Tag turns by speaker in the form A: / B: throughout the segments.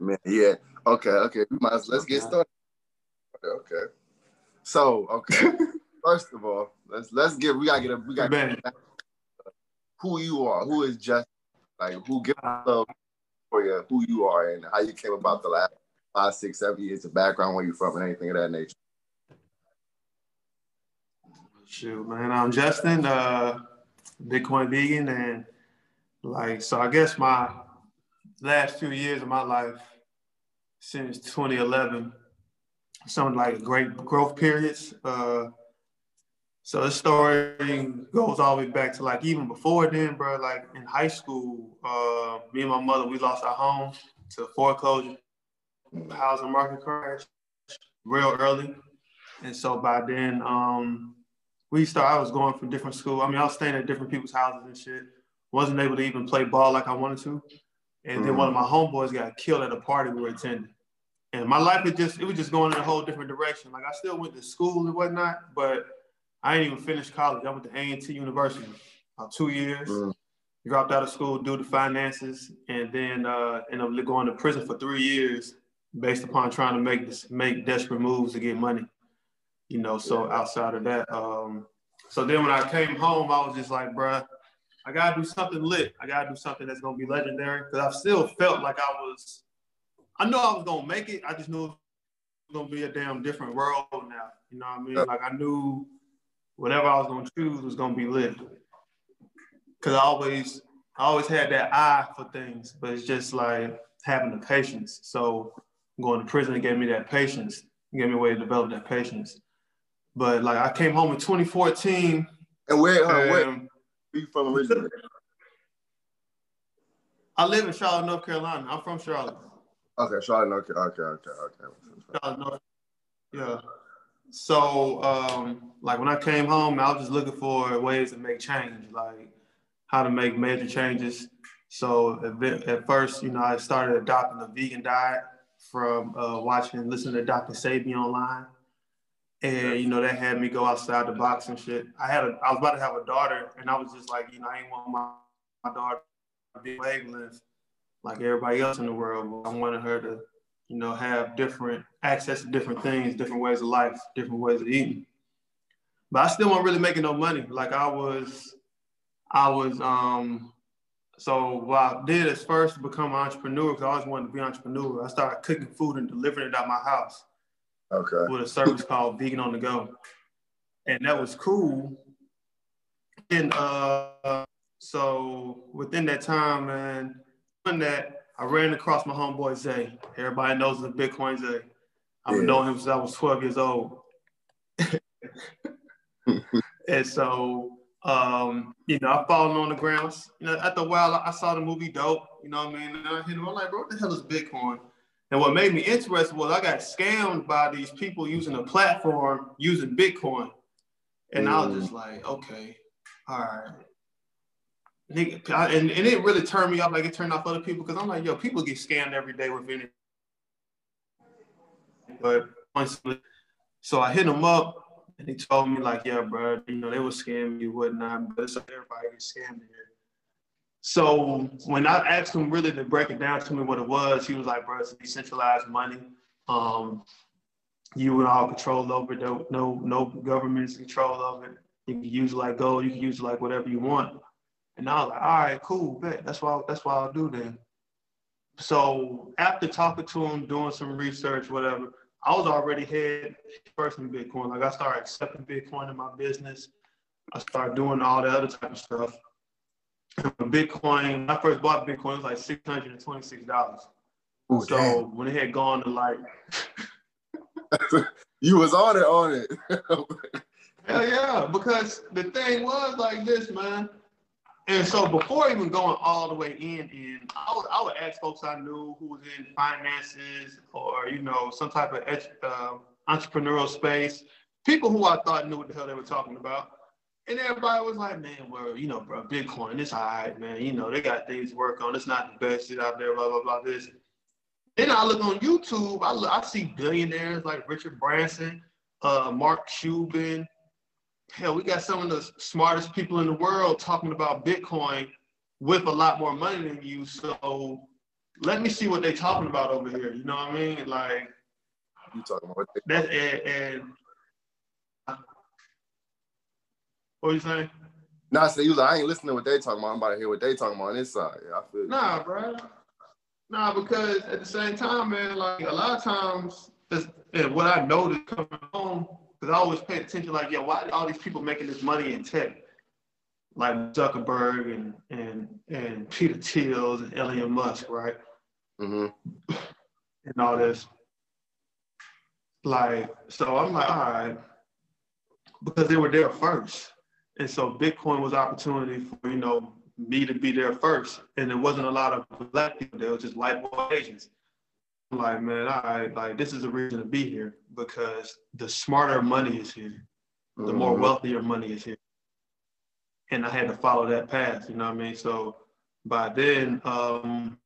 A: Man, yeah. Okay, okay. We might let's get started. Okay. So, okay. First of all, let's let's get we gotta get a we gotta get who you are, who is just like who give love for you, who you are and how you came about the last five, six, seven years, the background where you're from and anything of that nature.
B: Shoot, man. I'm Justin, uh, Bitcoin vegan, and like so I guess my last few years of my life since 2011, some like great growth periods. Uh, so the story goes all the way back to like even before then, bro. Like in high school, uh, me and my mother we lost our home to foreclosure, housing market crash, real early, and so by then, um, we started. I was going from different school. I mean, I was staying at different people's houses and shit. Wasn't able to even play ball like I wanted to. And mm. then one of my homeboys got killed at a party we were attending. And my life was just it was just going in a whole different direction. Like I still went to school and whatnot, but I didn't even finished college. I went to A&T University about two years. Mm. Dropped out of school due to finances, and then uh, ended up going to prison for three years based upon trying to make this, make desperate moves to get money. You know, so outside of that, um, so then when I came home, I was just like, bruh, I gotta do something lit. I gotta do something that's gonna be legendary because I still felt like I was. I knew I was gonna make it. I just knew it was gonna be a damn different world now. You know what I mean? Like I knew whatever I was gonna choose was gonna be lit. Cause I always, I always had that eye for things, but it's just like having the patience. So going to prison gave me that patience. It gave me a way to develop that patience. But like I came home in 2014.
A: And where, uh, where are you from originally?
B: I live in Charlotte, North Carolina. I'm from Charlotte.
A: Okay, Charlotte. Okay, okay, okay. North.
B: Yeah. So, um, like when I came home, I was just looking for ways to make change, like how to make major changes. So at, at first, you know, I started adopting a vegan diet from uh, watching and listening to Dr. Sebi online. And you know, that had me go outside the box and shit. I had a I was about to have a daughter and I was just like, you know, I ain't want my, my daughter to be wavelength like everybody else in the world. I wanted her to, you know, have different access to different things, different ways of life, different ways of eating. But I still wasn't really making no money. Like I was, I was um so what I did is first become an entrepreneur because I always wanted to be an entrepreneur. I started cooking food and delivering it out my house.
A: Okay.
B: With a service called Vegan on the Go. And that was cool. And uh, so within that time, man, that I ran across my homeboy Zay. Everybody knows the Bitcoin Zay. I've yeah. known him since I was 12 years old. and so um, you know, I fallen on the ground. You know, after a while, I saw the movie Dope. You know what I mean? And I hit him. I'm like, bro, what the hell is Bitcoin? And what made me interested was I got scammed by these people using a platform using Bitcoin. And mm. I was just mm. like, okay, all right. And, and, and it really turned me off like it turned off other people because I'm like, yo, people get scammed every day with anything. But so I hit him up and he told me like, yeah, bro, you know, they were scamming you, whatnot, but it's like everybody gets scammed here. So when I asked him really to break it down to me what it was, he was like, bro, it's decentralized money. Um, you and all control over it. No, no, no government's control of it. You can use it like gold. You can use it like whatever you want. And I was like, all right, cool, bet. That's why. That's why I'll do then. So after talking to him, doing some research, whatever, I was already head first in Bitcoin. Like I started accepting Bitcoin in my business. I started doing all the other type of stuff. Bitcoin, when I first bought Bitcoin, it was like six hundred and twenty-six dollars. So damn. when it had gone to like,
A: you was on it, on it.
B: Hell yeah! Because the thing was like this, man. And so before even going all the way in, in I would, I would ask folks I knew who was in finances or you know some type of uh, entrepreneurial space, people who I thought knew what the hell they were talking about. And everybody was like, man, well, you know, bro, Bitcoin, it's all right, man. You know, they got things to work on. It's not the best shit out there, blah, blah, blah, this. Then I look on YouTube, I, look, I see billionaires like Richard Branson, uh, Mark Cuban. Hell, we got some of the smartest people in the world talking about Bitcoin with a lot more money than you. So let me see what they're talking about over here. You know what I mean? Like
A: you talking about
B: that and, and what you saying?
A: I said you like I ain't listening to what they talking about. I'm about to hear what they talking about on this side. Yeah, I feel
B: Nah, bro. Nah, because at the same time, man, like a lot of times, and what I noticed coming home, because I always pay attention, like, yeah, why all these people making this money in tech? Like Zuckerberg and and and Peter Thiel and Elon Musk, right?
A: Mm-hmm.
B: And all this. Like, so I'm like, all right, because they were there first. And so Bitcoin was opportunity for, you know, me to be there first. And there wasn't a lot of black people there, was just white boy Asians. Like, man, I like this is the reason to be here because the smarter money is here, the mm-hmm. more wealthier money is here. And I had to follow that path, you know what I mean? So by then, um,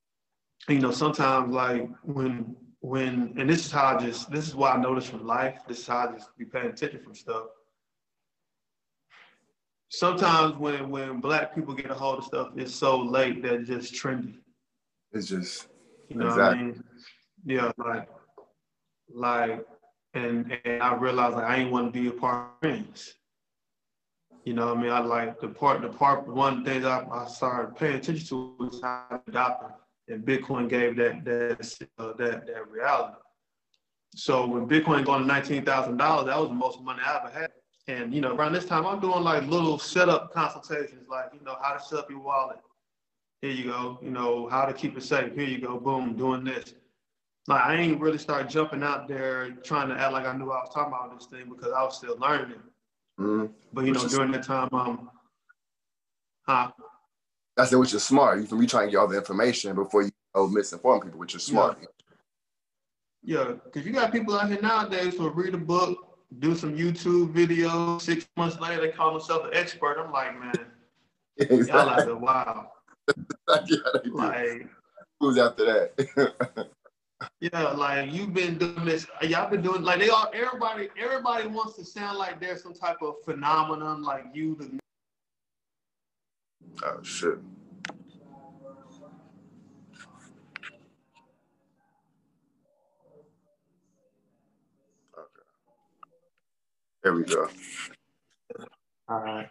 B: you know, sometimes like when when and this is how I just this is what I noticed from life, this is how I just be paying attention from stuff sometimes when when black people get a hold of stuff, it's so late that it's just trendy.
A: It's just
B: you know exactly. what I mean? Yeah, like like and and I realized like I ain't want to be a part of friends. You know what I mean? I like the part the part one thing I, I started paying attention to was how adopting and Bitcoin gave that that uh, that that reality. So when Bitcoin going to nineteen thousand dollars, that was the most money I ever had. And you know, around this time, I'm doing like little setup consultations, like you know, how to set up your wallet. Here you go. You know, how to keep it safe. Here you go. Boom, doing this. Like I ain't really start jumping out there trying to act like I knew I was talking about this thing because I was still learning.
A: Mm-hmm.
B: But you know, during that time, um, huh?
A: I said, which is smart. You can be trying to get all the information before you misinform people, which is smart.
B: Yeah, because you got people out here nowadays who read a book, do some YouTube videos. Six months later, they call themselves an expert. I'm like, man, exactly. y'all like, wow. yeah, like,
A: who's after that?
B: yeah, like you've been doing this. Y'all been doing like they all. Everybody, everybody wants to sound like there's some type of phenomenon like you. The
A: oh shit. Okay. There we go.
B: All right.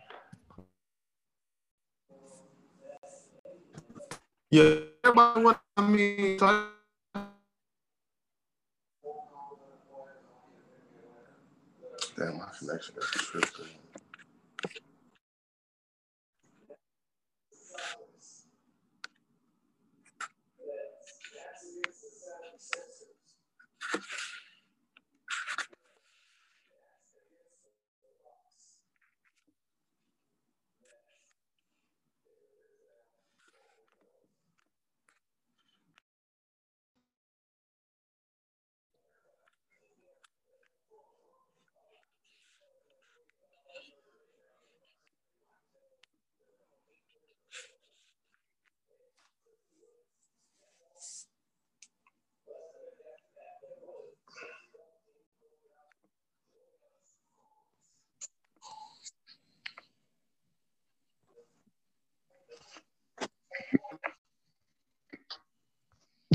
B: Yeah, everybody want I mean,
A: Damn, my connection is tripping.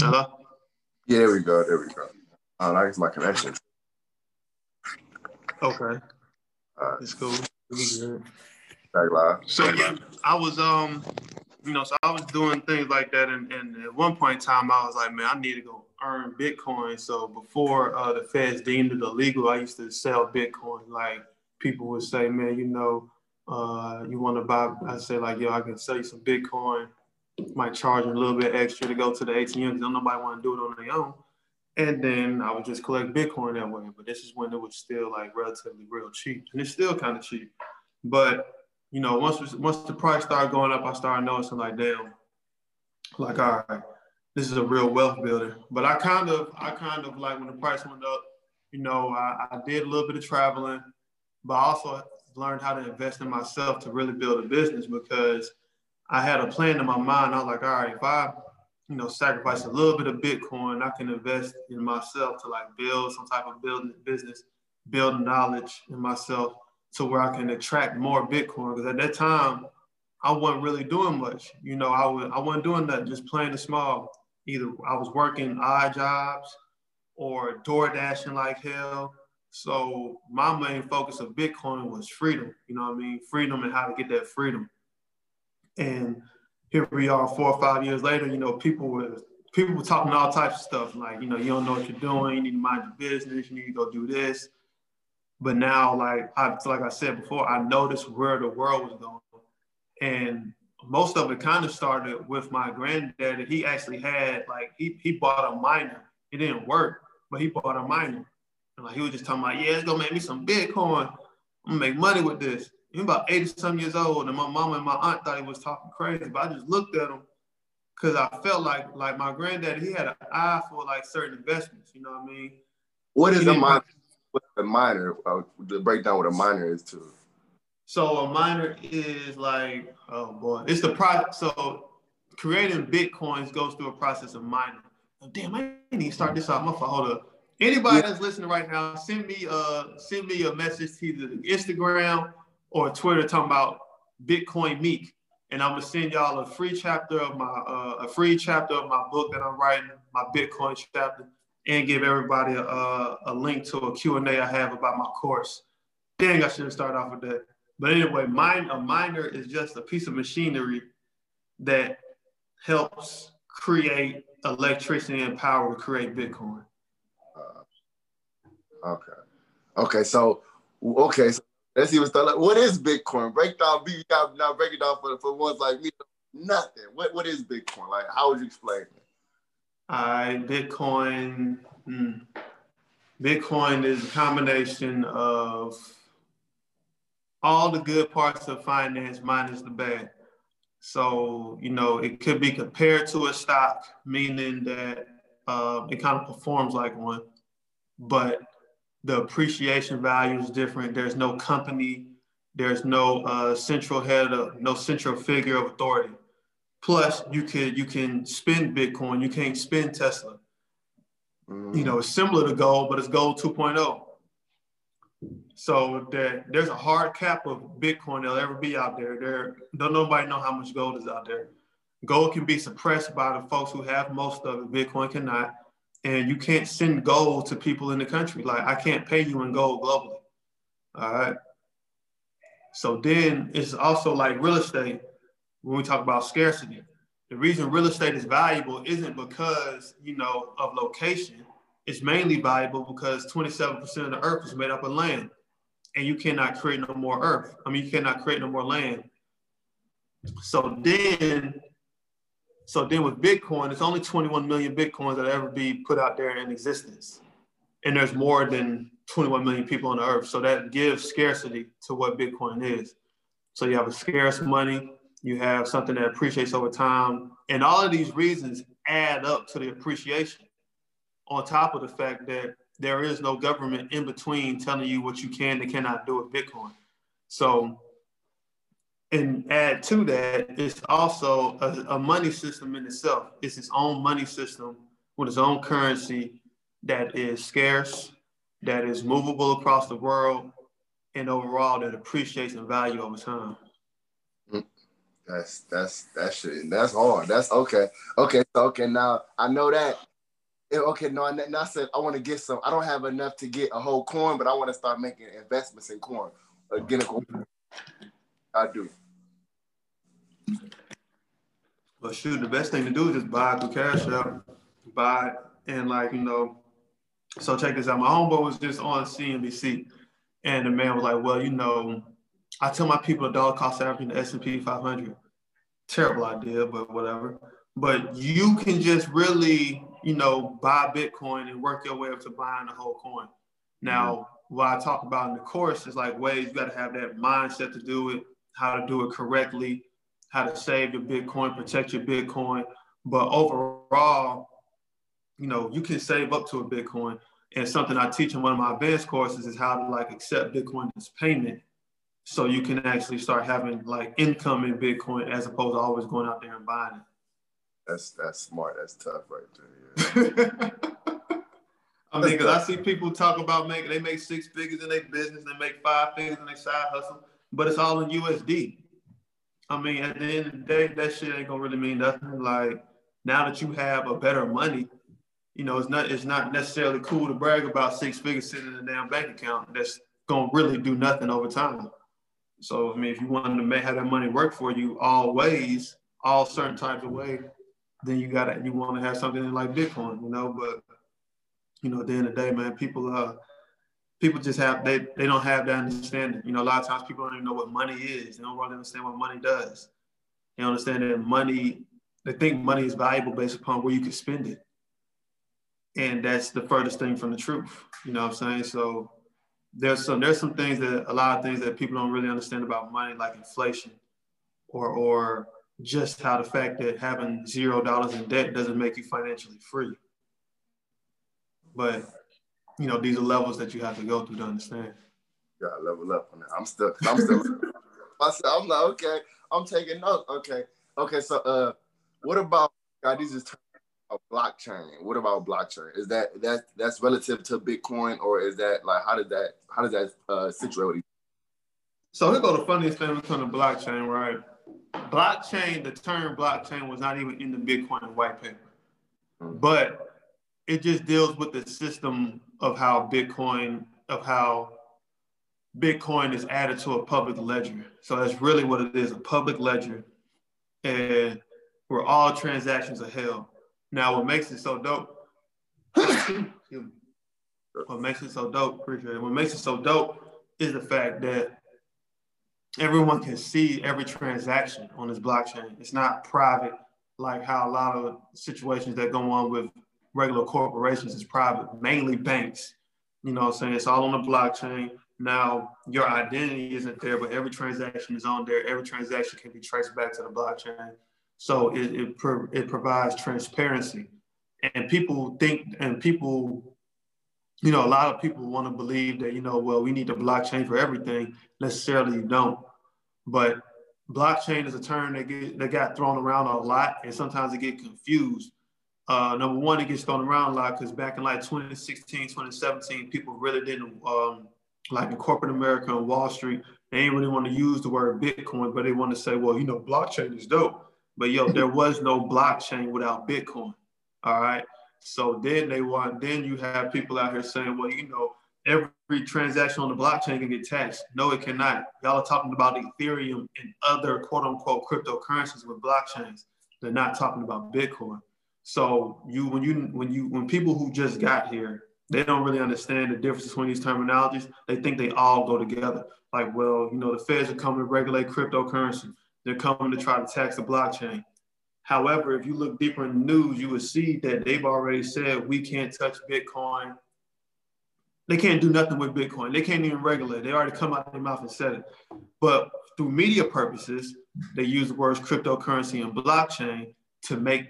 B: Hello?
A: Yeah, there we go. There we go. Uh, that's my connection.
B: Okay. Uh, it's cool.
A: Back live.
B: So I was um, you know, so I was doing things like that, and, and at one point in time, I was like, man, I need to go earn Bitcoin. So before uh, the feds deemed it illegal, I used to sell Bitcoin. Like people would say, man, you know, uh, you want to buy? I say like, yo, I can sell you some Bitcoin might charge a little bit extra to go to the ATM because nobody want to do it on their own. And then I would just collect Bitcoin that way. But this is when it was still like relatively real cheap. And it's still kind of cheap. But you know, once once the price started going up, I started noticing like, damn, like all right, this is a real wealth builder. But I kind of, I kind of like when the price went up, you know, I, I did a little bit of traveling, but I also learned how to invest in myself to really build a business because I had a plan in my mind. I was like, all right, if I, you know, sacrifice a little bit of Bitcoin, I can invest in myself to like build some type of building business, build knowledge in myself to where I can attract more Bitcoin. Because at that time, I wasn't really doing much. You know, I was I wasn't doing that, just playing it small. either I was working odd jobs or door dashing like hell. So my main focus of Bitcoin was freedom. You know what I mean? Freedom and how to get that freedom. And here we are, four or five years later. You know, people were people were talking all types of stuff like, you know, you don't know what you're doing. You need to mind your business. You need to go do this. But now, like I like I said before, I noticed where the world was going, and most of it kind of started with my granddad. He actually had like he he bought a miner. It didn't work, but he bought a miner. And like he was just talking about, yeah, it's gonna make me some Bitcoin. I'm gonna make money with this. He was about 80 some years old, and my mom and my aunt thought he was talking crazy, but I just looked at him because I felt like like my granddad, he had an eye for like certain investments. You know what I mean?
A: What is a miner? What's a miner? Uh, the breakdown what a miner is too.
B: So a miner is like, oh boy, it's the product. So creating bitcoins goes through a process of mining. Oh, damn, I need to start this off. My fault. Hold up. Anybody that's listening right now, send me uh send me a message to either Instagram or Twitter talking about Bitcoin Meek, and I'm gonna send y'all a free chapter of my uh, a free chapter of my book that I'm writing, my Bitcoin chapter, and give everybody a, a link to a Q and A I have about my course. Dang, I should have started off with that. But anyway, mine a miner is just a piece of machinery that helps create electricity and power to create Bitcoin.
A: Okay. Okay. So okay. So let's even start. Like, what is Bitcoin? Break down. Be now break it down for for ones like me. Nothing. What what is Bitcoin? Like, how would you explain it?
B: I Bitcoin. Hmm. Bitcoin is a combination of all the good parts of finance minus the bad. So, you know, it could be compared to a stock, meaning that uh, it kind of performs like one, but the appreciation value is different. There's no company, there's no uh, central head, of, no central figure of authority. Plus, you could you can spend Bitcoin, you can't spend Tesla. Mm. You know, it's similar to gold, but it's gold 2.0. So that there's a hard cap of Bitcoin that'll ever be out there. There don't nobody know how much gold is out there. Gold can be suppressed by the folks who have most of it. Bitcoin cannot and you can't send gold to people in the country. Like I can't pay you in gold globally. All right. So then it's also like real estate when we talk about scarcity. The reason real estate is valuable isn't because, you know, of location. It's mainly valuable because 27% of the earth is made up of land. And you cannot create no more earth. I mean, you cannot create no more land. So then so then with Bitcoin, it's only 21 million Bitcoins that ever be put out there in existence. And there's more than 21 million people on the earth. So that gives scarcity to what Bitcoin is. So you have a scarce money, you have something that appreciates over time. And all of these reasons add up to the appreciation on top of the fact that there is no government in between telling you what you can and cannot do with Bitcoin. So and add to that, it's also a, a, money system in itself. It's its own money system with its own currency that is scarce, that is movable across the world, and overall that appreciates in value over time.
A: That's that's that shit. That's hard. That's okay. Okay. Okay. Now I know that. Eh, okay. No. I, I said I want to get some. I don't have enough to get a whole coin, but I want to start making investments in corn. Again, I do.
B: But shoot, the best thing to do is just buy it through Cash App, buy it, and like you know. So check this out. My homeboy was just on CNBC, and the man was like, "Well, you know, I tell my people a dollar cost average in the S and P 500. Terrible idea, but whatever. But you can just really, you know, buy Bitcoin and work your way up to buying the whole coin. Now, mm-hmm. what I talk about in the course is like ways you got to have that mindset to do it, how to do it correctly, how to save your Bitcoin, protect your Bitcoin. But overall, you know, you can save up to a Bitcoin. And something I teach in one of my advanced courses is how to like accept Bitcoin as payment. So you can actually start having like income in Bitcoin as opposed to always going out there and buying it.
A: That's that's smart. That's tough right there.
B: Yeah. I mean, because I see people talk about making, they make six figures in their business, they make five figures in their side hustle, but it's all in USD. I mean, at the end of the day, that shit ain't gonna really mean nothing. Like now that you have a better money, you know, it's not it's not necessarily cool to brag about six figures sitting in a damn bank account that's gonna really do nothing over time. So I mean, if you wanted to make have that money work for you all ways, all certain types of way, then you gotta you want to have something like Bitcoin, you know. But you know, at the end of the day, man, people uh people just have they they don't have that understanding. You know, a lot of times people don't even know what money is. They don't really understand what money does. They understand that money, they think money is valuable based upon where you can spend it. And that's the furthest thing from the truth. You know what I'm saying? So there's some there's some things that a lot of things that people don't really understand about money, like inflation, or or just how the fact that having zero dollars in debt doesn't make you financially free. But you know, these are levels that you have to go through to understand.
A: Yeah, level up on that. I'm still, I'm still. I'm like, okay, I'm taking notes. Okay, okay. So, uh, what about God? These is a blockchain. What about blockchain? Is that that that's relative to Bitcoin, or is that like how did that how does that uh, situate?
B: So here go the funniest thing with the blockchain, right? Blockchain, the term blockchain was not even in the Bitcoin white paper, mm-hmm. but it just deals with the system of how Bitcoin, of how Bitcoin is added to a public ledger. So that's really what it is, a public ledger. And where all transactions are held. Now what makes it so dope, what makes it so dope, appreciate it. What makes it so dope is the fact that everyone can see every transaction on this blockchain. It's not private like how a lot of situations that go on with regular corporations is private, mainly banks. You know I'm saying? It's all on the blockchain. Now, your identity isn't there, but every transaction is on there. Every transaction can be traced back to the blockchain. So it, it, pro- it provides transparency. And people think, and people, you know, a lot of people want to believe that, you know, well, we need the blockchain for everything. Necessarily, you don't. But blockchain is a term that, get, that got thrown around a lot, and sometimes it get confused uh, number one, it gets thrown around a lot because back in like 2016, 2017, people really didn't um, like in corporate America and Wall Street, they ain't really want to use the word Bitcoin, but they want to say, well, you know, blockchain is dope. But yo, there was no blockchain without Bitcoin. All right. So then they want, then you have people out here saying, well, you know, every transaction on the blockchain can get taxed. No, it cannot. Y'all are talking about Ethereum and other quote unquote cryptocurrencies with blockchains. They're not talking about Bitcoin. So you when you when you when people who just got here, they don't really understand the difference between these terminologies. They think they all go together. Like, well, you know, the feds are coming to regulate cryptocurrency. They're coming to try to tax the blockchain. However, if you look deeper in the news, you would see that they've already said we can't touch Bitcoin. They can't do nothing with Bitcoin. They can't even regulate. They already come out of their mouth and said it. But through media purposes, they use the words cryptocurrency and blockchain to make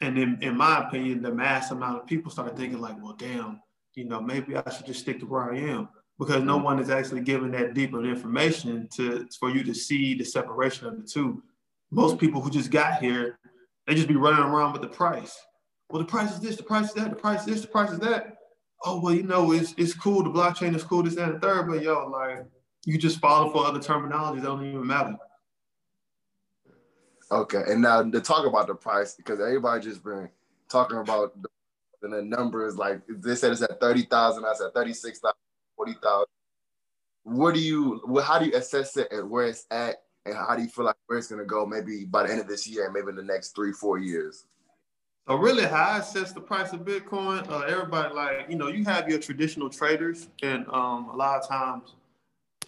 B: and in, in my opinion, the mass amount of people started thinking like, well, damn, you know, maybe I should just stick to where I am because no mm-hmm. one is actually giving that deeper information to for you to see the separation of the two. Most mm-hmm. people who just got here, they just be running around with the price. Well, the price is this, the price is that, the price is this, the price is that. Oh, well, you know, it's it's cool. The blockchain is cool, this, that, and the third, but yo, like you just follow for other terminologies that don't even matter.
A: Okay, and now to talk about the price because everybody just been talking about the, the numbers. Like they said, it's at thirty thousand. I said thirty six thousand, forty thousand. What do you? How do you assess it and where it's at, and how do you feel like where it's gonna go? Maybe by the end of this year, and maybe in the next three, four years.
B: So really, how I assess the price of Bitcoin? Uh, everybody like you know you have your traditional traders, and um, a lot of times,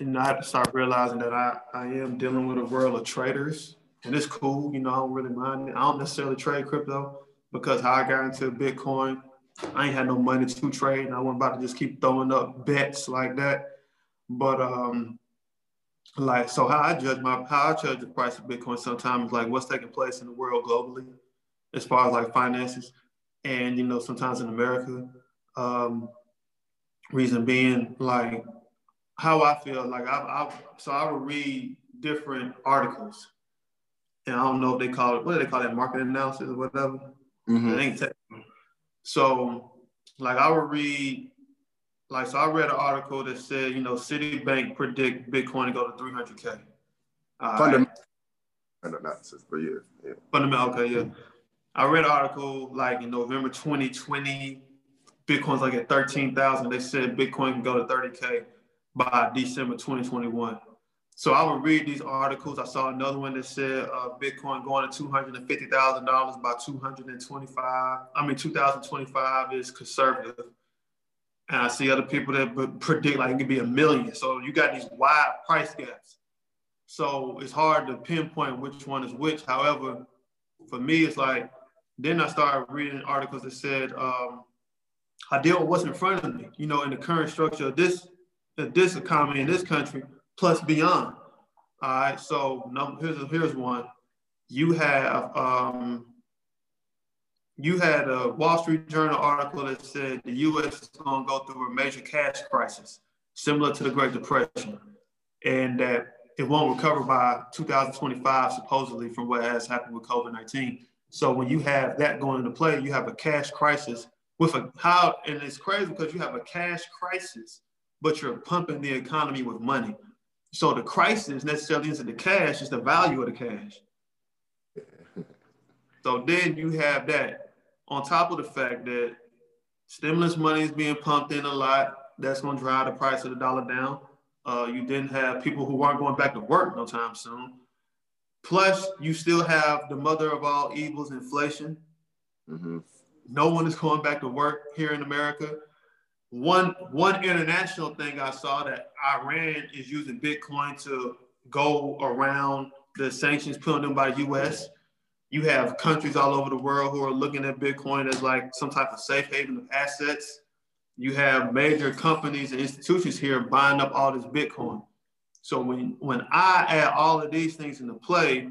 B: you know, I have to start realizing that I I am dealing with a world of traders and it's cool. You know, I don't really mind it. I don't necessarily trade crypto because how I got into Bitcoin, I ain't had no money to trade, and I wasn't about to just keep throwing up bets like that. But um, like so, how I judge my how I judge the price of Bitcoin sometimes like what's taking place in the world globally, as far as like finances, and you know sometimes in America. Um, reason being like how I feel like I, I so I would read different articles and I don't know if they call it what do they call that market analysis or whatever. Mm-hmm. It ain't technical. So like I would read like so I read an article that said, you know, Citibank predict Bitcoin to go to 300K. Uh, Fundamental
A: analysis, but yeah, yeah.
B: Fundamental, okay, yeah. I read an article like in November 2020, Bitcoin's like at 13,000. They said Bitcoin can go to 30K by December 2021. So I would read these articles. I saw another one that said uh, Bitcoin going to $250,000 by 225. I mean, 2025 is conservative. And I see other people that predict like it could be a million. So you got these wide price gaps. So it's hard to pinpoint which one is which. However, for me, it's like then I started reading articles that said um, I deal with what's in front of me. You know, in the current structure of this of this economy in this country, plus beyond. All right. So here's here's one. You have um, you had a Wall Street Journal article that said the U.S. is going to go through a major cash crisis, similar to the Great Depression, and that it won't recover by 2025, supposedly, from what has happened with COVID 19. So when you have that going into play, you have a cash crisis with a how, and it's crazy because you have a cash crisis, but you're pumping the economy with money. So the crisis necessarily isn't the cash, it's the value of the cash. so then you have that on top of the fact that stimulus money is being pumped in a lot. That's going to drive the price of the dollar down. Uh, you didn't have people who aren't going back to work no time soon. Plus, you still have the mother of all evils, inflation. Mm-hmm. No one is going back to work here in America. One one international thing I saw that Iran is using Bitcoin to go around the sanctions put on them by the U.S. You have countries all over the world who are looking at Bitcoin as like some type of safe haven of assets you have major companies and institutions here buying up all this Bitcoin. So when, when I add all of these things into play,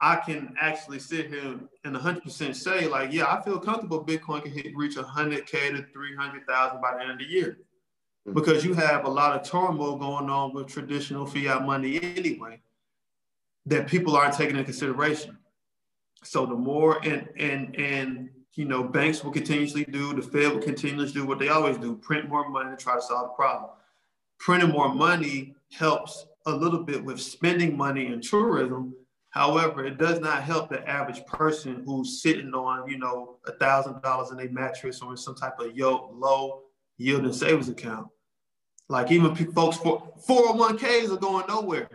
B: I can actually sit here and 100% say like, yeah, I feel comfortable Bitcoin can hit, reach 100K to 300,000 by the end of the year. Mm-hmm. Because you have a lot of turmoil going on with traditional fiat money anyway that people aren't taking into consideration. So the more and and and you know, banks will continuously do, the Fed will continuously do what they always do, print more money to try to solve the problem. Printing more money helps a little bit with spending money in tourism. However, it does not help the average person who's sitting on, you know, a thousand dollars in a mattress or in some type of low yielding savings account. Like even folks for 401ks are going nowhere.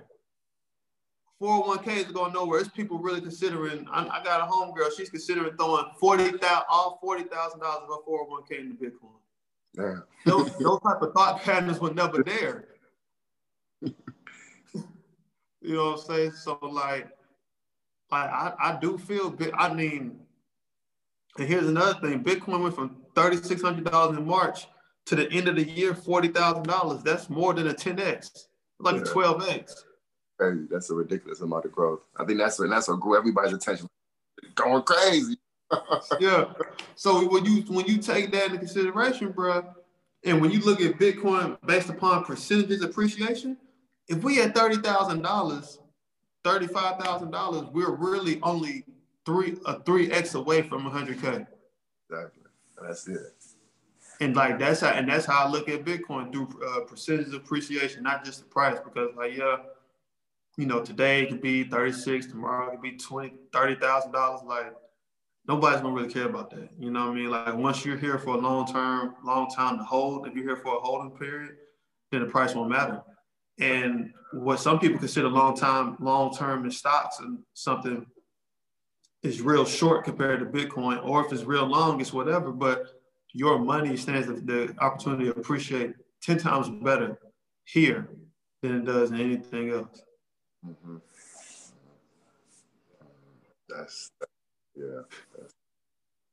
B: 401ks are going nowhere. It's people really considering. I, I got a homegirl. She's considering throwing forty thousand, all forty thousand dollars of her 401k into Bitcoin. Yeah. Those, those type of thought patterns were never there. you know what I'm saying? So like, like I, I do feel. I mean, and here's another thing: Bitcoin went from thirty six hundred dollars in March to the end of the year forty thousand dollars. That's more than a ten x, like yeah. a twelve x
A: crazy. That's a ridiculous amount of growth. I think that's what that's what grew everybody's attention. Going crazy.
B: yeah. So when you when you take that into consideration, bro, and when you look at Bitcoin based upon percentages appreciation, if we had thirty thousand dollars, thirty five thousand dollars, we're really only three a three x away from hundred
A: k. Exactly. That's it.
B: And like that's how and that's how I look at Bitcoin through uh, percentage appreciation, not just the price. Because like yeah, you know, today it could be 36, tomorrow it could be 20, $30,000. Like nobody's gonna really care about that. You know what I mean? Like once you're here for a long term, long time to hold, if you're here for a holding period, then the price won't matter. And what some people consider long time, long term in stocks and something is real short compared to Bitcoin, or if it's real long, it's whatever. But your money stands the, the opportunity to appreciate 10 times better here than it does in anything else. Mm-hmm.
A: That's yeah.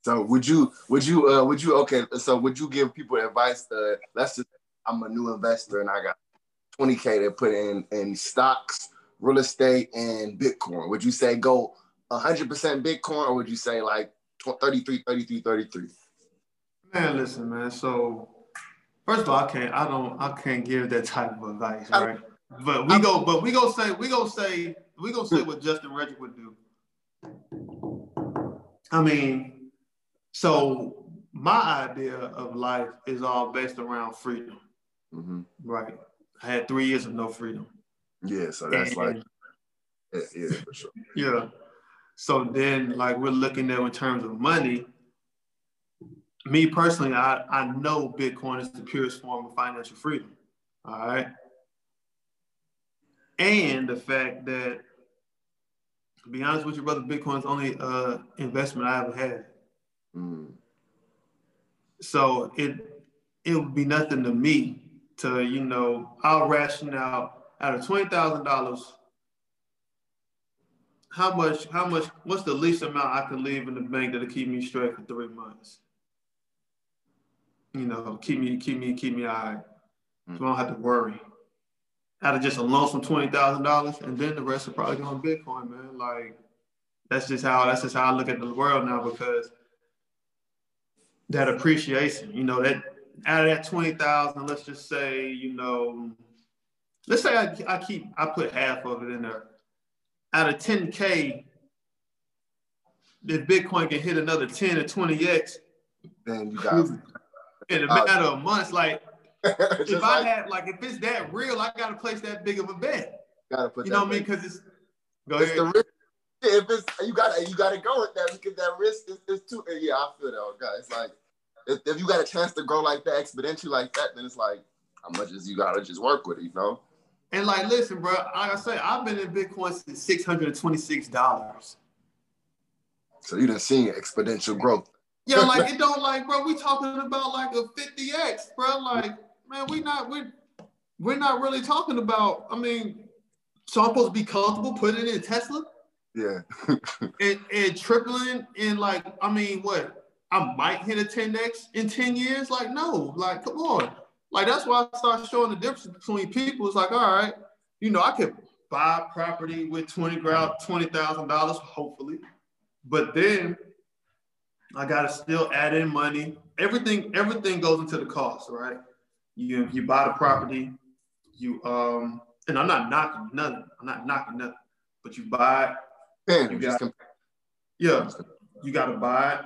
A: So would you would you uh would you okay so would you give people advice to let's just I'm a new investor and I got 20k to put in in stocks, real estate, and Bitcoin. Would you say go 100% Bitcoin or would you say like 33, 33, 33?
B: Man, listen, man. So first of all, I can't I don't I can't give that type of advice, right? But we go, but we go say, we go say, we go say what Justin Redrick would do. I mean, so my idea of life is all based around freedom. Mm-hmm. Right. I had three years of no freedom.
A: Yeah, so that's and, like, yeah, yeah, for sure.
B: Yeah. So then, like we're looking at in terms of money. Me personally, I, I know Bitcoin is the purest form of financial freedom. All right. And the fact that, to be honest with you, brother, Bitcoin's only uh, investment I ever had. Mm. So it it would be nothing to me to, you know, I'll ration out out of twenty thousand dollars, how much, how much, what's the least amount I can leave in the bank that'll keep me straight for three months? You know, keep me, keep me, keep me all right. Mm. So I don't have to worry. Out of just a loan twenty thousand dollars, and then the rest are probably going Bitcoin, man. Like that's just how that's just how I look at the world now because that appreciation, you know, that out of that twenty thousand, let's just say, you know, let's say I, I keep I put half of it in there. Out of 10K, if Bitcoin can hit another 10 or 20x,
A: then you got
B: in a uh, matter of months, like if I had like if it's that real, I gotta place that big of a bet.
A: Gotta put
B: you know what I mean? Because it's
A: go it's ahead. The risk. If it's you gotta you gotta go with that because that risk is, is too yeah, I feel that guys. It's like if, if you got a chance to grow like that, exponentially like that, then it's like how much is you gotta just work with it, you know?
B: And like, listen, bro, like I say, I've been in Bitcoin since six hundred and twenty-six dollars.
A: So you done seen exponential growth.
B: Yeah, like it don't like, bro. We talking about like a fifty x, bro. Like, man, we not we we're not really talking about. I mean, so I'm supposed to be comfortable putting it in Tesla.
A: Yeah.
B: and, and tripling in like, I mean, what? I might hit a 10x in 10 years. Like, no, like, come on. Like that's why I start showing the difference between people. It's like, all right, you know, I could buy property with 20 grand, twenty thousand dollars, hopefully. But then I gotta still add in money. Everything, everything goes into the cost, right? You you buy the property, you um, and I'm not knocking nothing. I'm not knocking nothing, but you buy it. you got, yeah, you gotta buy it.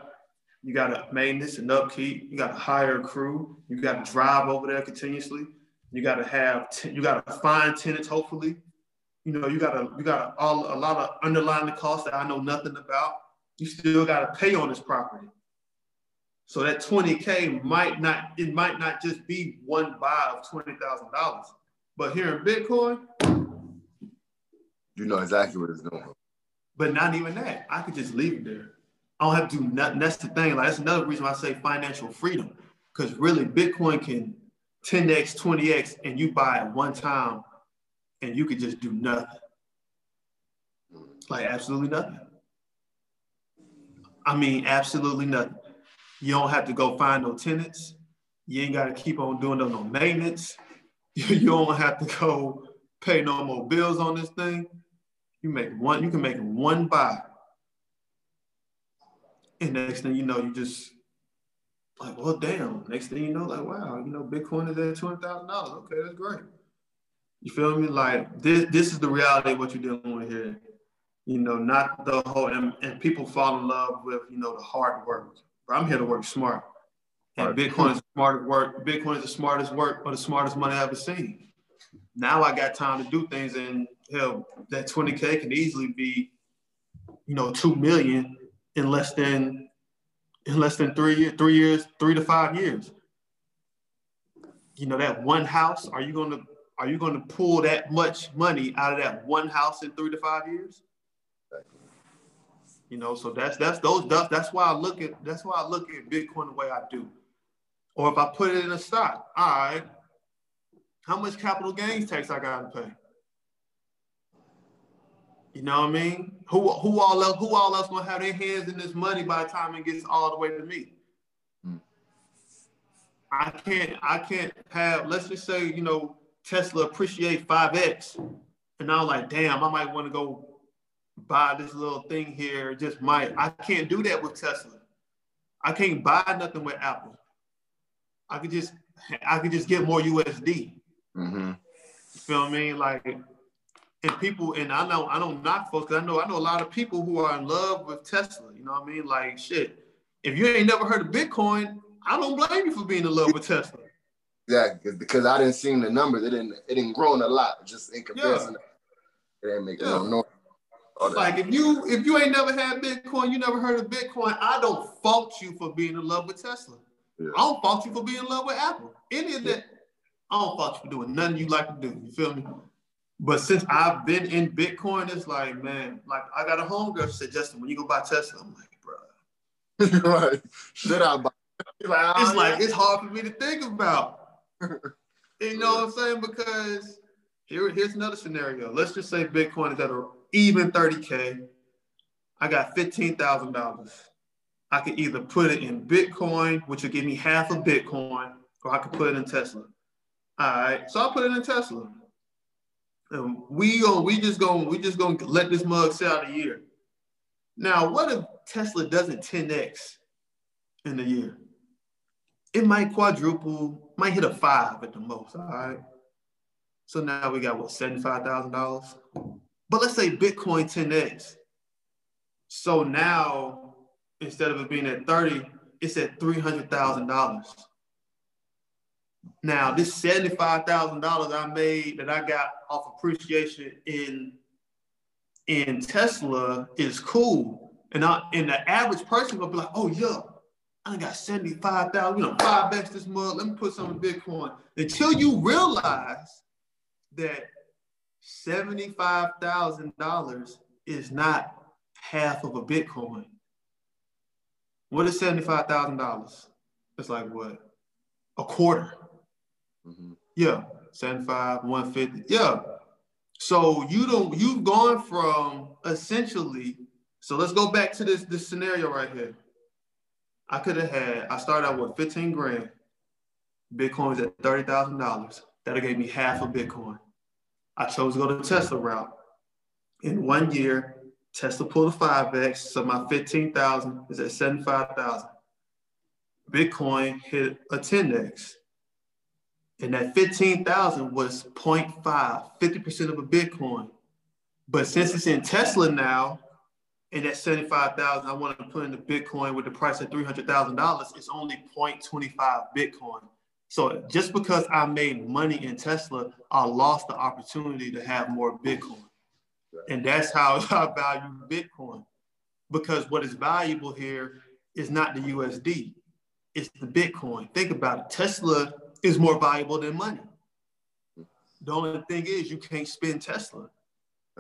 B: You got to maintenance and upkeep. You got to hire a crew. You got to drive over there continuously. You got to have, t- you got to find tenants, hopefully. You know, you got to, you got all a lot of underlying the costs that I know nothing about. You still got to pay on this property. So that 20K might not, it might not just be one buy of $20,000. But here in Bitcoin,
A: you know exactly what it's doing.
B: But not even that. I could just leave it there. I don't have to do nothing. That's the thing. Like that's another reason why I say financial freedom. Because really Bitcoin can 10x, 20x, and you buy it one time and you could just do nothing. Like absolutely nothing. I mean, absolutely nothing. You don't have to go find no tenants. You ain't got to keep on doing no, no maintenance. You don't have to go pay no more bills on this thing. You make one, you can make one buy and next thing you know, you just like, well, damn. Next thing you know, like, wow, you know, Bitcoin is at two hundred thousand dollars. Okay, that's great. You feel me? Like this, this is the reality of what you're dealing with here. You know, not the whole and, and people fall in love with you know the hard work. But I'm here to work smart. And Bitcoin is smart work. Bitcoin is the smartest work or the smartest money I've ever seen. Now I got time to do things, and hell, that 20k can easily be, you know, two million in less than in less than three years, three years, three to five years. You know, that one house, are you gonna are you gonna pull that much money out of that one house in three to five years? You know, so that's that's those that's why I look at that's why I look at Bitcoin the way I do. Or if I put it in a stock, all right, how much capital gains tax I gotta pay? You know what I mean? Who who all else who all else gonna have their hands in this money by the time it gets all the way to me? Hmm. I can't I can't have let's just say, you know, Tesla appreciate 5x. And I'm like, damn, I might want to go buy this little thing here. Just might. I can't do that with Tesla. I can't buy nothing with Apple. I could just I could just get more USD. Mm-hmm. You feel I me? Mean? Like and people, and I know I don't knock folks because I know I know a lot of people who are in love with Tesla. You know what I mean? Like shit. If you ain't never heard of Bitcoin, I don't blame you for being in love with Tesla.
A: Yeah, because I didn't see the numbers. It didn't it didn't grow in a lot, just in comparison. Yeah. It didn't make yeah. no noise.
B: like if you if you ain't never had Bitcoin, you never heard of Bitcoin. I don't fault you for being in love with Tesla. Yeah. I don't fault you for being in love with Apple. Any of that, I don't fault you for doing nothing you like to do. You feel me? But since I've been in Bitcoin, it's like, man, like I got a homegirl suggesting when you go buy Tesla, I'm like, bro. right. Should I buy? like, it's like it's hard for me to think about. you know what I'm saying? Because here, here's another scenario. Let's just say Bitcoin is at a even 30K. I got $15,000. I could either put it in Bitcoin, which will give me half of Bitcoin, or I could put it in Tesla. All right, so I'll put it in Tesla. We go, we just going we just gonna let this mug sit out a year. Now, what if Tesla doesn't 10x in a year? It might quadruple, might hit a five at the most. All right. So now we got what seventy-five thousand dollars. But let's say Bitcoin 10x. So now instead of it being at 30, it's at $300,000. Now, this $75,000 I made that I got off appreciation in, in Tesla is cool. And, I, and the average person will be like, oh, yeah, I got 75,000, you know, five bucks this month. Let me put some in Bitcoin. Until you realize that $75,000 is not half of a Bitcoin. What is $75,000? It's like what? A quarter. Mm-hmm. Yeah, 75, 150. Yeah. So you don't you've gone from essentially, so let's go back to this this scenario right here. I could have had, I started out with 15 grand. Bitcoin's at $30,000. That'll gave me half a Bitcoin. I chose to go the Tesla route. In one year, Tesla pulled a 5X, so my 15,000 is at 75,000. Bitcoin hit a 10X. And that 15,000 was 0.5, 50% of a Bitcoin. But since it's in Tesla now, and that 75,000 I want to put into Bitcoin with the price of $300,000, it's only 0.25 Bitcoin. So just because I made money in Tesla, I lost the opportunity to have more Bitcoin. And that's how I value Bitcoin. Because what is valuable here is not the USD, it's the Bitcoin. Think about it. Tesla is more valuable than money. The only thing is you can't spend Tesla.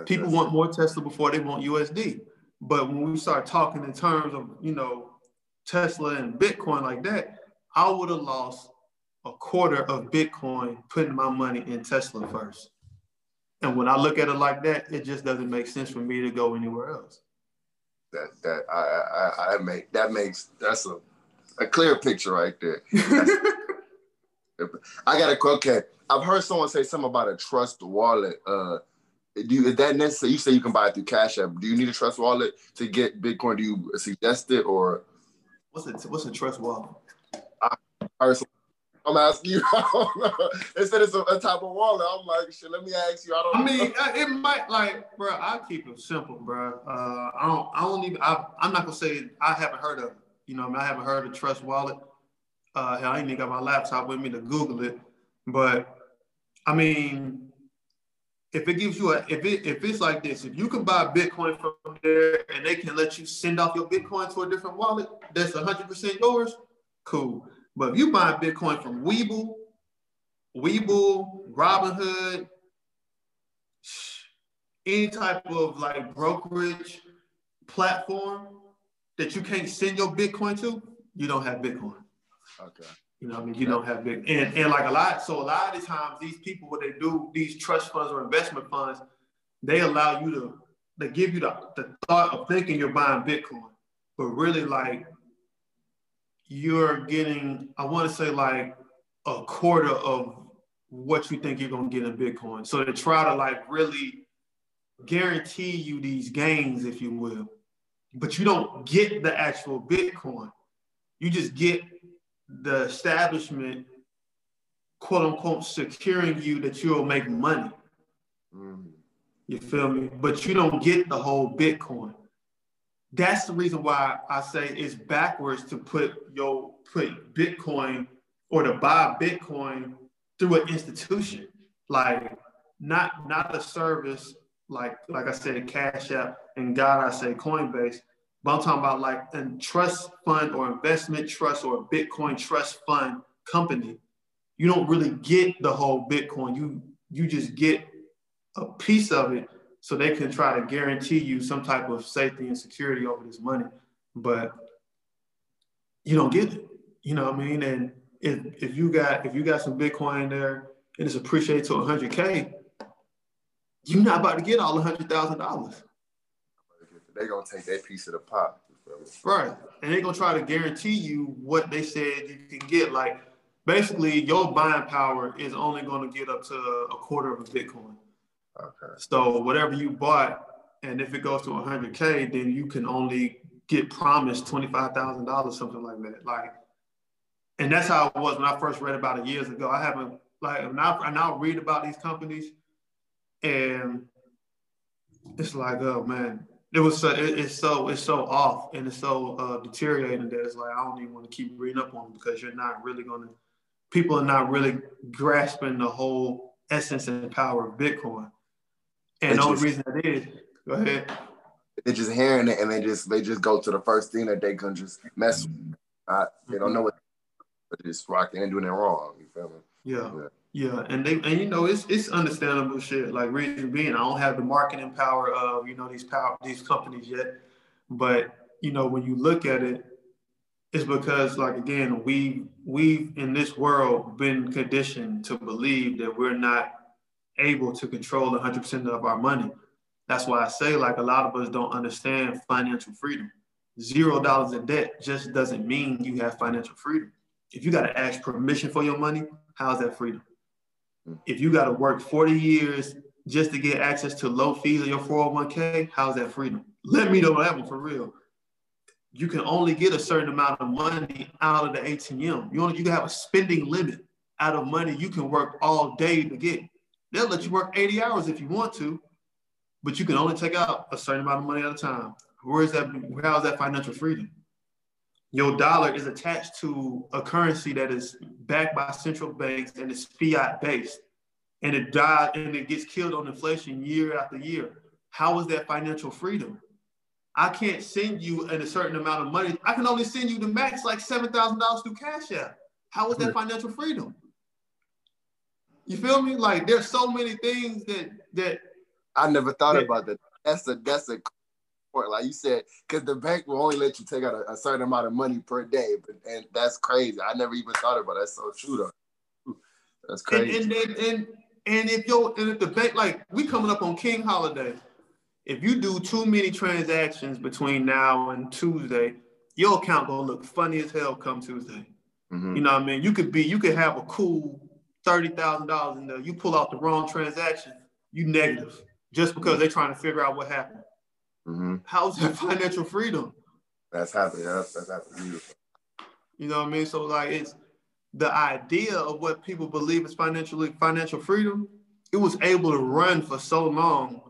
B: People want more Tesla before they want USD. But when we start talking in terms of, you know, Tesla and Bitcoin like that, I would have lost a quarter of Bitcoin putting my money in Tesla first. And when I look at it like that, it just doesn't make sense for me to go anywhere else.
A: That that I I, I make that makes that's a a clear picture right there. I got a okay. I've heard someone say something about a trust wallet. Uh, do you, is that necessary? You say you can buy it through Cash App. Do you need a trust wallet to get Bitcoin? Do you suggest it or?
B: What's a what's a trust wallet?
A: I heard I'm asking you. they said it's a, a, type of wallet. I'm like, shit. Let me ask you. I don't.
B: I mean, know. it might like, bro. I keep it simple, bro. Uh, I don't. I don't even. I, am not gonna say I haven't heard of. You know, I, mean, I haven't heard of Trust Wallet. Uh, I ain't even got my laptop with me to Google it. But I mean, if it gives you a, if it if it's like this, if you can buy Bitcoin from there and they can let you send off your Bitcoin to a different wallet that's 100% yours, cool. But if you buy Bitcoin from Webull, Webull, Robinhood, any type of like brokerage platform that you can't send your Bitcoin to, you don't have Bitcoin. Okay. You know, I mean, you don't have big and, and like a lot. So a lot of the times, these people, what they do, these trust funds or investment funds, they allow you to they give you the, the thought of thinking you're buying Bitcoin, but really like you're getting, I want to say like a quarter of what you think you're gonna get in Bitcoin. So to try to like really guarantee you these gains, if you will, but you don't get the actual Bitcoin. You just get the establishment, quote unquote, securing you that you'll make money. Mm. You feel me? But you don't get the whole Bitcoin that's the reason why I say it's backwards to put your put Bitcoin or to buy Bitcoin through an institution, like not not a service like like I said, Cash App and God I say Coinbase. But I'm talking about like a trust fund or investment trust or a Bitcoin trust fund company. You don't really get the whole Bitcoin. You you just get a piece of it so they can try to guarantee you some type of safety and security over this money. But you don't get it. You know what I mean? And if, if you got if you got some Bitcoin there and it's appreciated to 100K, you're not about to get all $100,000.
A: They're going to take that piece of the pot.
B: Right. And they're going to try to guarantee you what they said you can get. Like, basically, your buying power is only going to get up to a quarter of a Bitcoin. Okay. So, whatever you bought, and if it goes to 100K, then you can only get promised $25,000, something like that. Like, and that's how it was when I first read about it years ago. I haven't, like, now I now read about these companies and it's like, oh man, it was so, it, it's so it's so off and it's so uh, deteriorating that it's like I don't even want to keep reading up on it because you're not really gonna. People are not really grasping the whole essence and power of Bitcoin. And the only reason that is, go ahead.
A: They're just hearing it and they just they just go to the first thing that they can just mess with. Uh, they don't know what, but just rocking and doing it wrong. You feel me?
B: Yeah. yeah. Yeah, and they and you know it's it's understandable shit. Like reason being, I don't have the marketing power of you know these power these companies yet, but you know when you look at it, it's because like again we we've in this world been conditioned to believe that we're not able to control 100% of our money. That's why I say like a lot of us don't understand financial freedom. Zero dollars in debt just doesn't mean you have financial freedom. If you got to ask permission for your money, how's that freedom? Mm-hmm. If you got to work 40 years just to get access to low fees on your 401k, how's that freedom? Let me know that one for real. You can only get a certain amount of money out of the ATM. You only you can have a spending limit out of money you can work all day to get. They'll let you work 80 hours if you want to, but you can only take out a certain amount of money at a time. Where is that? How is that financial freedom? Your dollar is attached to a currency that is backed by central banks and it's fiat based, and it dies and it gets killed on inflation year after year. How is that financial freedom? I can't send you a certain amount of money. I can only send you the max like seven thousand dollars through Cash App. How is that financial freedom? You feel me? Like there's so many things that that
A: I never thought that, about that. That's a that's a point, like you said, because the bank will only let you take out a, a, certain amount of money per day, but and that's crazy. I never even thought about. It. That's so true though. That's crazy.
B: And and, and and if you and if the bank like we coming up on King Holiday, if you do too many transactions between now and Tuesday, your account gonna look funny as hell come Tuesday. Mm-hmm. You know what I mean? You could be you could have a cool thirty thousand dollars in there. You pull out the wrong transaction, you negative just because they're trying to figure out what happened. Mm-hmm. How's that financial freedom?
A: That's happening. That's, that's happening. Beautiful.
B: You know what I mean? So like it's the idea of what people believe is financially financial freedom. It was able to run for so long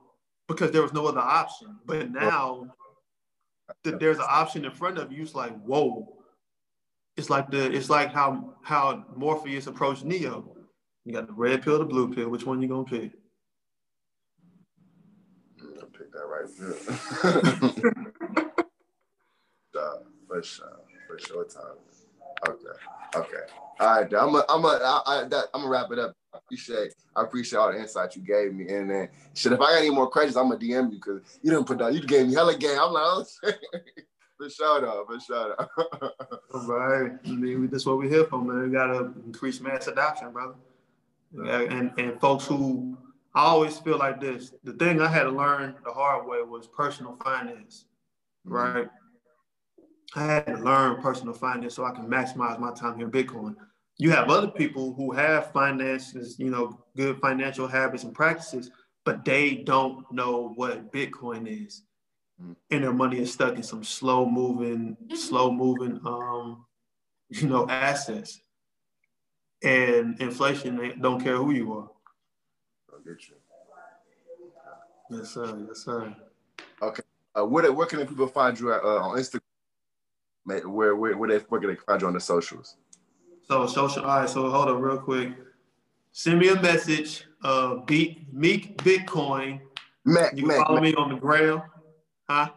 B: because there was no other option. But now that there's an option in front of you, it's like whoa. It's like the it's like how how Morpheus approached Neo. You got the red pill, the blue pill. Which one you gonna pick?
A: That right uh, for sure, for sure, time. Okay, okay. All right, I'm gonna, I'm gonna, I, I, I'm gonna wrap it up. I appreciate, I appreciate all the insight you gave me. And then, shit, if I got any more questions, I'm gonna DM you because you didn't put down, you gave me hella game. I'm like, oh. For sure, though. For sure.
B: All right. I mean, that's what we're here for, man. We gotta increase mass adoption, brother. And and folks who I always feel like this. The thing I had to learn the hard way was personal finance, mm-hmm. right? I had to learn personal finance so I can maximize my time here in Bitcoin. You have other people who have finances, you know, good financial habits and practices, but they don't know what Bitcoin is. Mm-hmm. And their money is stuck in some slow moving, slow moving, um, you know, assets. And inflation don't care who you are get you. Yes, sir. Yes, sir.
A: Okay. Uh, where, where can people find you at, uh, on Instagram? Where, where, where, they, where can they find you on the socials?
B: So social. All right. So hold on real quick. Send me a message. Uh, beat Meek Bitcoin
A: Mac.
B: You can
A: Mac.
B: follow
A: Mac.
B: me on the gram. Huh?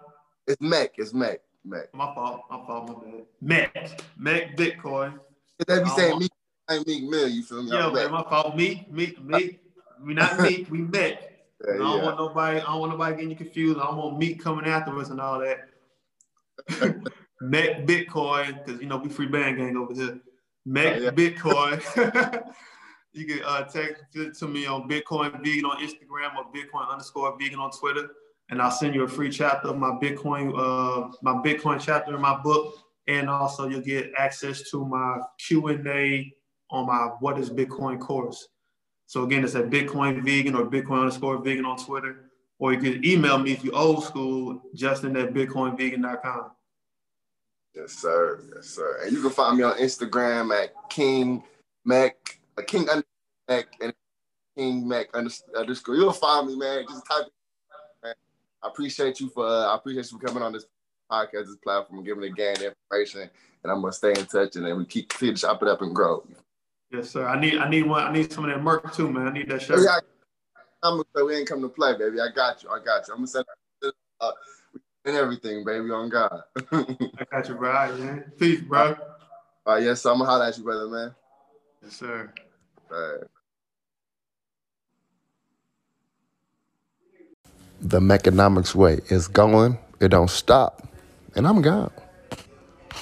A: It's Mac. It's Mac. Mac.
B: My fault. My fault. My bad. Mac. Mac Bitcoin.
A: They be saying me, I ain't Meek Mill. You feel me?
B: Yeah,
A: I'm
B: man. My fault. Me. Me. Me. We not me. We Mac.
A: Yeah,
B: I don't
A: yeah.
B: want nobody. I don't want nobody getting you confused. I don't want meat coming after us and all that. Mac Bitcoin, because you know we free band gang over here. Mac
A: Oh, yeah.
B: Bitcoin. you can uh, text it to me on Bitcoin Vegan on Instagram or Bitcoin underscore Vegan on Twitter, and I'll send you a free chapter of my Bitcoin, uh, my Bitcoin chapter in my book, and also you'll get access to my Q and A on my What is Bitcoin course. So again, it's at Bitcoin Vegan or Bitcoin underscore Vegan on Twitter, or you can email me if you're old school, Justin at BitcoinVegan.com.
A: Yes, sir. Yes, sir. And you can find me on Instagram at King Mac, uh, King Mac, and King Mac under, underscore. You'll find me, man. Just type. Man. I appreciate you for. Uh, I appreciate you for coming on this podcast, this platform, giving the gang information, and I'm gonna stay in touch, and then we keep chop it up and grow.
B: Yes, sir. I need I need one. I need some of that merch too, man. I need that shirt.
A: Yeah, I'm gonna say we ain't come to play, baby. I got you. I got you. I'm gonna send uh, and everything, baby, on God.
B: I got you, bro. All right, man. Peace, bro.
A: All right, yes, so I'm gonna holler at you, brother, man.
B: Yes, sir.
A: All right.
C: The Mekanomics way is going, it don't stop, and I'm gone.